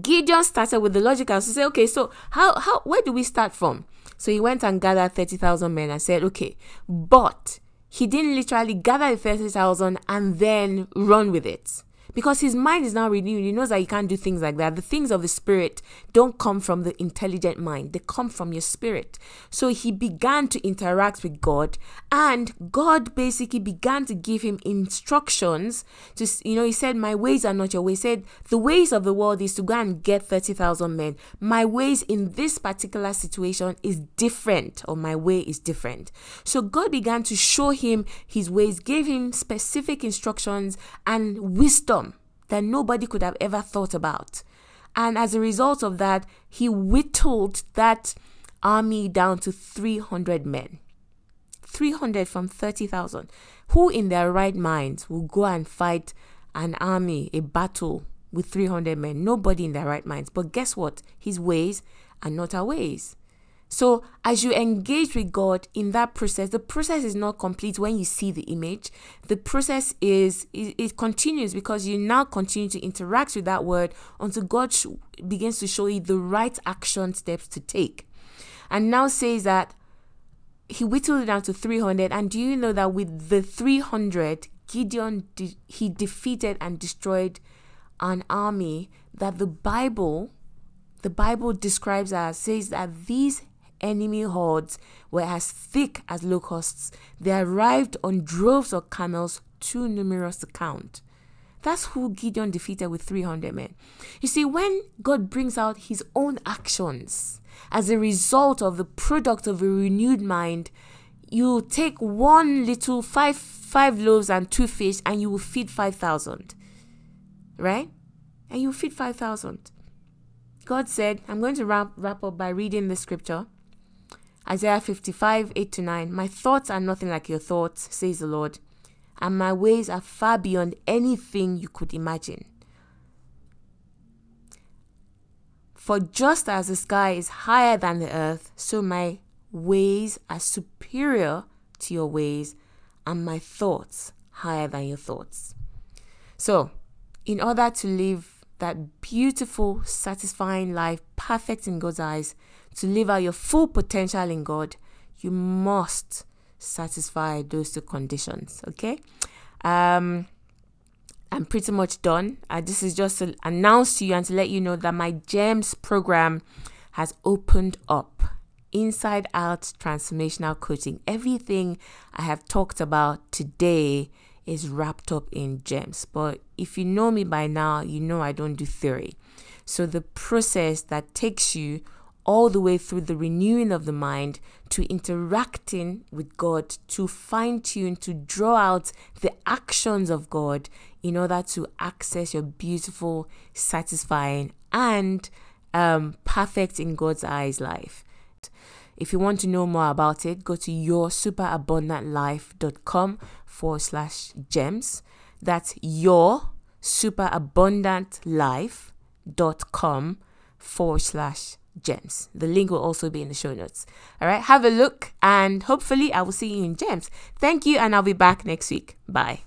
Gideon started with the logical. So say, okay, so how how where do we start from? So he went and gathered 30,000 men and said, okay, but he didn't literally gather the 30,000 and then run with it because his mind is now renewed. He knows that he can't do things like that. The things of the spirit don't come from the intelligent mind, they come from your spirit. So he began to interact with God, and God basically began to give him instructions. To you know, he said, "My ways are not your ways." He said, "The ways of the world is to go and get thirty thousand men. My ways in this particular situation is different, or my way is different." So God began to show him his ways, gave him specific instructions and wisdom that nobody could have ever thought about. And as a result of that, he whittled that army down to 300 men. 300 from 30,000. Who in their right minds will go and fight an army, a battle with 300 men? Nobody in their right minds. But guess what? His ways are not our ways. So, as you engage with God in that process, the process is not complete when you see the image. The process is it, it continues because you now continue to interact with that word until God sh- begins to show you the right action steps to take. And now says that he whittled it down to 300 and do you know that with the 300 Gideon de- he defeated and destroyed an army that the Bible the Bible describes as says that these enemy hordes were as thick as locusts. They arrived on droves of camels too numerous to count. That's who Gideon defeated with 300 men. You see, when God brings out his own actions as a result of the product of a renewed mind, you take one little five five loaves and two fish and you will feed 5000 right and you feed 5000 god said i'm going to wrap, wrap up by reading the scripture Isaiah 55, 8 to 9. My thoughts are nothing like your thoughts, says the Lord, and my ways are far beyond anything you could imagine. For just as the sky is higher than the earth, so my ways are superior to your ways, and my thoughts higher than your thoughts. So, in order to live that beautiful, satisfying life, perfect in God's eyes, to live out your full potential in God, you must satisfy those two conditions. Okay. Um, I'm pretty much done. Uh, this is just to announce to you and to let you know that my GEMS program has opened up. Inside out transformational coaching. Everything I have talked about today is wrapped up in GEMS. But if you know me by now, you know I don't do theory. So the process that takes you all the way through the renewing of the mind to interacting with God, to fine tune, to draw out the actions of God in order to access your beautiful, satisfying, and um, perfect in God's eyes life. If you want to know more about it, go to yoursuperabundantlife.com forward slash gems. That's your superabundantlife.com forward slash gems. The link will also be in the show notes. All right, have a look and hopefully I will see you in gems. Thank you, and I'll be back next week. Bye.